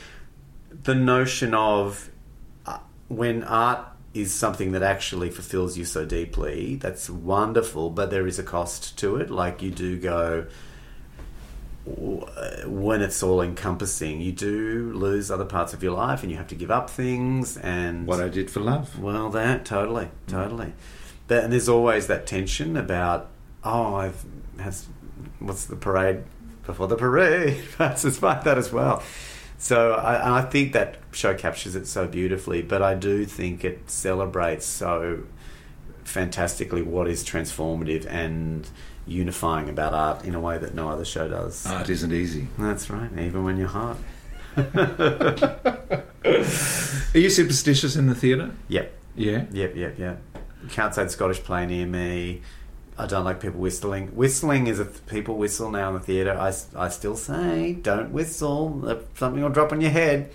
the notion of uh, when art is something that actually fulfills you so deeply, that's wonderful, but there is a cost to it. Like you do go when it's all encompassing, you do lose other parts of your life, and you have to give up things. And What I did for love. well, that totally, totally. But, and there's always that tension about oh, I've has what's the parade before the parade? That's like that as well. So I, and I think that show captures it so beautifully. But I do think it celebrates so fantastically what is transformative and unifying about art in a way that no other show does. Art isn't easy. That's right, even when you're hot. Are you superstitious in the theatre? Yep. Yeah. Yep, yep, yep. Can't say the Scottish play near me. I don't like people whistling. Whistling is if people whistle now in the theatre. I, I still say don't whistle. Uh, Something will drop on your head.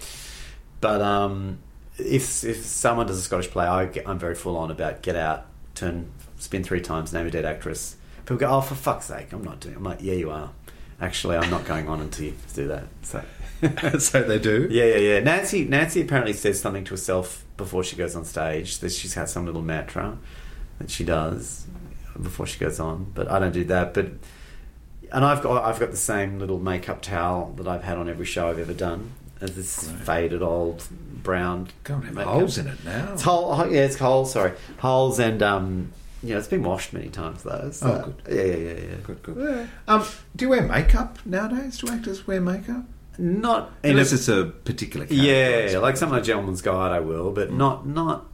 But um, if if someone does a Scottish play, I, I'm very full on about get out, turn, spin three times, name a dead actress. People go, oh for fuck's sake, I'm not doing. It. I'm like, yeah, you are. Actually, I'm not going on until you do that. So. so they do. Yeah, yeah, yeah. Nancy, Nancy apparently says something to herself before she goes on stage. That she's had some little mantra. that she does before she goes on. But I don't do that. But and I've got I've got the same little makeup towel that I've had on every show I've ever done. As this faded old brown. Can't have makeup. holes in it now. It's hole, yeah, it's holes. Sorry, holes and um, yeah, it's been washed many times though. So, Oh, good. Yeah, yeah, yeah, yeah. Good, good. Um, do you wear makeup nowadays? Do actors wear makeup? Not Unless a- it's a particular character. Yeah, like some of the Gentleman's Guide, I will, but not not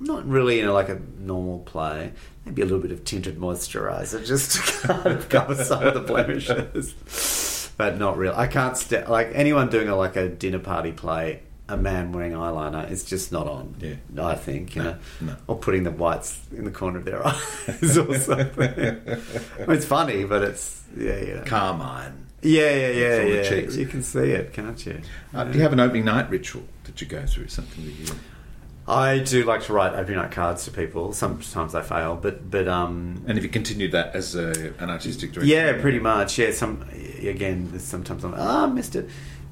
not really in a, like a normal play. Maybe a little bit of tinted moisturizer just to kind of cover some of the blemishes, but not real. I can't st- like anyone doing a like a dinner party play. A man wearing eyeliner is just not on. Yeah. I think you No, know, no. or putting the whites in the corner of their eyes or something. I mean, it's funny, but it's yeah, yeah. Carmine. Yeah, yeah, yeah, yeah. cheeks. You can see it, can't you? Uh, do you have an opening night ritual that you go through? Something that you. I do like to write opening night cards to people. Sometimes I fail, but but um, And if you continue that as a, an artistic director, yeah, pretty much. Yeah, some again. Sometimes I'm ah, I missed it,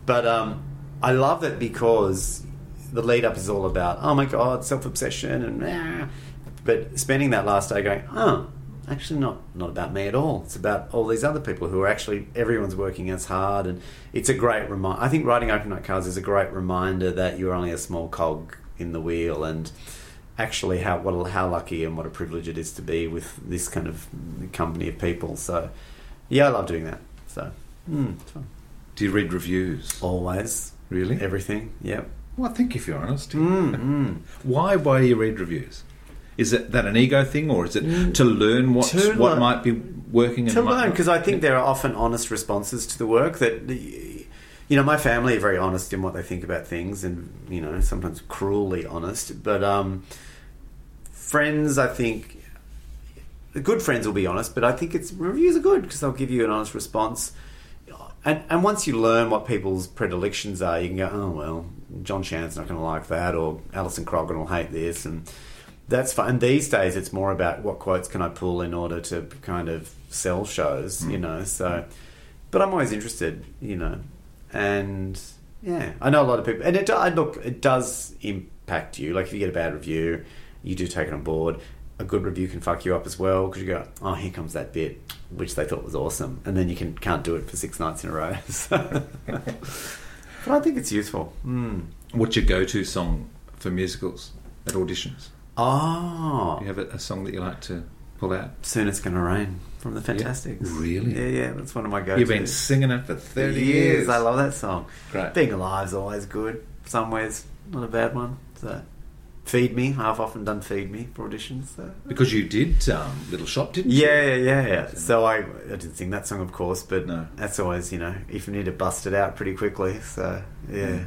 but um, I love it because the lead up is all about oh my god, self obsession and ah. but spending that last day going oh. Actually, not not about me at all. It's about all these other people who are actually everyone's working as hard, and it's a great reminder. I think writing open night cards is a great reminder that you're only a small cog in the wheel, and actually how what how lucky and what a privilege it is to be with this kind of company of people. So, yeah, I love doing that. So, mm, it's fun. Do you read reviews? Always, Really? everything. Yep. Well, I think if you're honest. Mm, mm. Why? Why do you read reviews? Is it that an ego thing, or is it to learn what what learn- might be working and to learn because I think there are often honest responses to the work that you know my family are very honest in what they think about things and you know sometimes cruelly honest but um, friends I think good friends will be honest but I think it's reviews are good because they'll give you an honest response and, and once you learn what people's predilections are you can go oh well John Shannon's not going to like that or Alison Croggon will hate this and that's fine. And these days, it's more about what quotes can I pull in order to kind of sell shows, you know. So, but I'm always interested, you know, and yeah, I know a lot of people, and it I look, it does impact you. Like if you get a bad review, you do take it on board. A good review can fuck you up as well because you go, oh, here comes that bit which they thought was awesome, and then you can can't do it for six nights in a row. So- but I think it's useful. Mm. What's your go-to song for musicals at auditions? Oh, Do you have a, a song that you like to pull out? Soon It's Gonna Rain from the Fantasticks. Really? Yeah, yeah, that's one of my go-to. You've been singing it for thirty years. I love that song. Great. Being Alive's always good. Somewhere's not a bad one. So, Feed Me. I've often done Feed Me for auditions. So. Because you did um, Little Shop, didn't you? Yeah, yeah, yeah. So I, I didn't sing that song, of course, but No. that's always, you know, if you need to bust it out pretty quickly. So, yeah.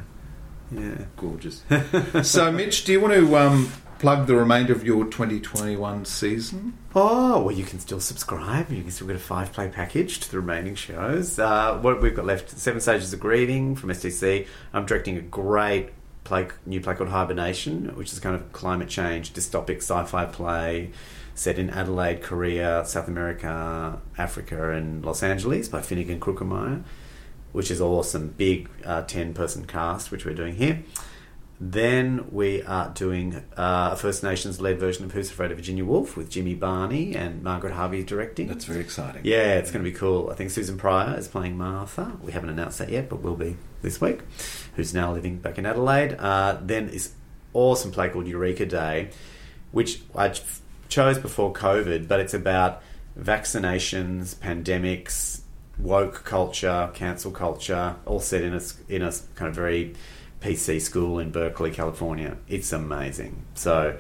Yeah. Gorgeous. so, Mitch, do you want to um, plug the remainder of your 2021 season? Oh, well, you can still subscribe. You can still get a five play package to the remaining shows. Uh, what we've got left Seven Stages of Grieving from STC. I'm directing a great play, new play called Hibernation, which is kind of climate change, dystopic sci fi play set in Adelaide, Korea, South America, Africa, and Los Angeles by Finegan Kruckemeyer, which is awesome. Big 10 person cast, which we're doing here. Then we are doing uh, a First Nations led version of Who's Afraid of Virginia Woolf with Jimmy Barney and Margaret Harvey directing. That's very exciting. Yeah, it's going to be cool. I think Susan Prior is playing Martha. We haven't announced that yet, but will be this week. Who's now living back in Adelaide. Uh, then this awesome play called Eureka Day, which I ch- chose before COVID, but it's about vaccinations, pandemics, woke culture, cancel culture, all set in a, in a kind of very PC school in Berkeley, California. It's amazing. So,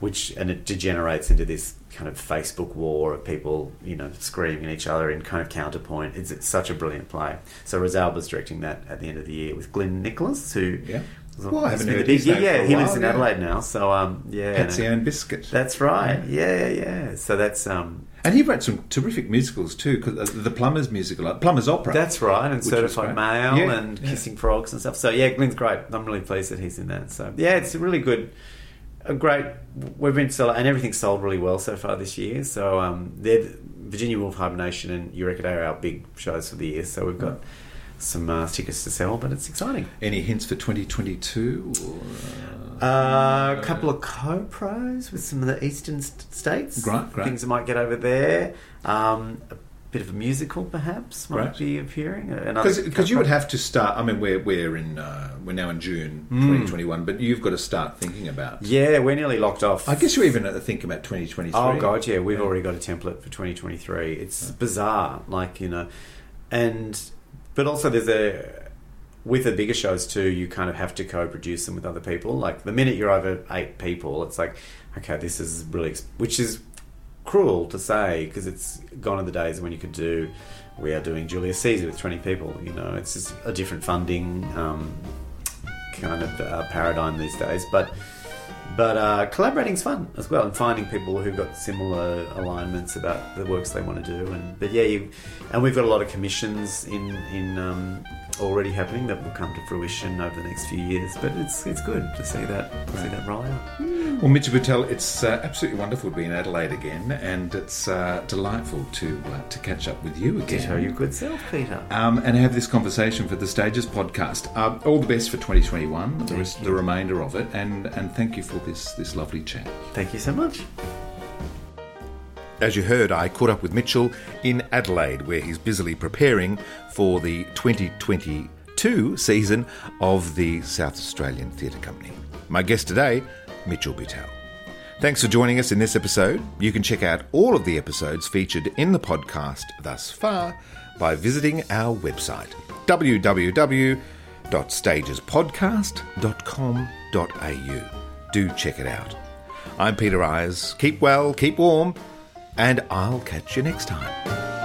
which and it degenerates into this kind of Facebook war of people, you know, screaming at each other in kind of counterpoint. It's, it's such a brilliant play. So Rosalba's directing that at the end of the year with Glenn Nicholas, who Yeah. Well, I haven't heard big- his name yeah, a he lives in yeah. Adelaide now. So um, yeah, Patsy. Ann Biscuit. That's right. Yeah, yeah, yeah. So that's um, And he wrote some terrific musicals too, because the Plumbers musical, uh, Plumbers Opera. That's right, and Certified. Male Yeah, and yeah. Kissing Frogs and stuff. So yeah, Glenn's great. I'm really pleased that he's in that. So yeah, it's a really good, a great. We've been selling, and everything's sold really well so far this year. So um, they're Virginia Woolf Hibernation and Eureka Day are our big shows for the year. So we've got some uh, tickets to sell, but it's exciting. Any hints for 2022? Uh, a couple of co-pros with some of the eastern st- states. Great, great. Things I might get over there. Um, a bit of a musical, perhaps, might Right. be appearing. Because you would have to start. I mean, we're we're in uh, we're now in June Mm. 2021, but you've got to start thinking about. Yeah, we're nearly locked off. I guess you're even uh, thinking about 2023. Oh god, yeah, we've already got a template for 2023. It's bizarre, like you know, and but also there's a with the bigger shows too. You kind of have to co-produce them with other people. Like the minute you're over eight people, it's like, okay, this is really, which is cruel to say because it's gone are the days when you could do. We are doing Julius Caesar with 20 people. You know, it's just a different funding um, kind of uh, paradigm these days, but. But uh, collaborating's fun as well, and finding people who've got similar alignments about the works they want to do. And but yeah, you, and we've got a lot of commissions in in um, already happening that will come to fruition over the next few years. But it's it's good to see that to see that roll out. Well, Mitchell Butel, it's uh, absolutely wonderful to be in Adelaide again, and it's uh, delightful to uh, to catch up with you again. Ditto your good self, Peter. Um, and have this conversation for the Stages podcast. Uh, all the best for 2021, the, rest, the remainder of it, and and thank you for this this lovely chat. Thank you so much. As you heard, I caught up with Mitchell in Adelaide, where he's busily preparing for the 2022 season of the South Australian Theatre Company. My guest today, Mitchell Butel. Thanks for joining us in this episode. You can check out all of the episodes featured in the podcast thus far by visiting our website www.stagespodcast.com.au. Do check it out. I'm Peter Eyers. Keep well, keep warm, and I'll catch you next time.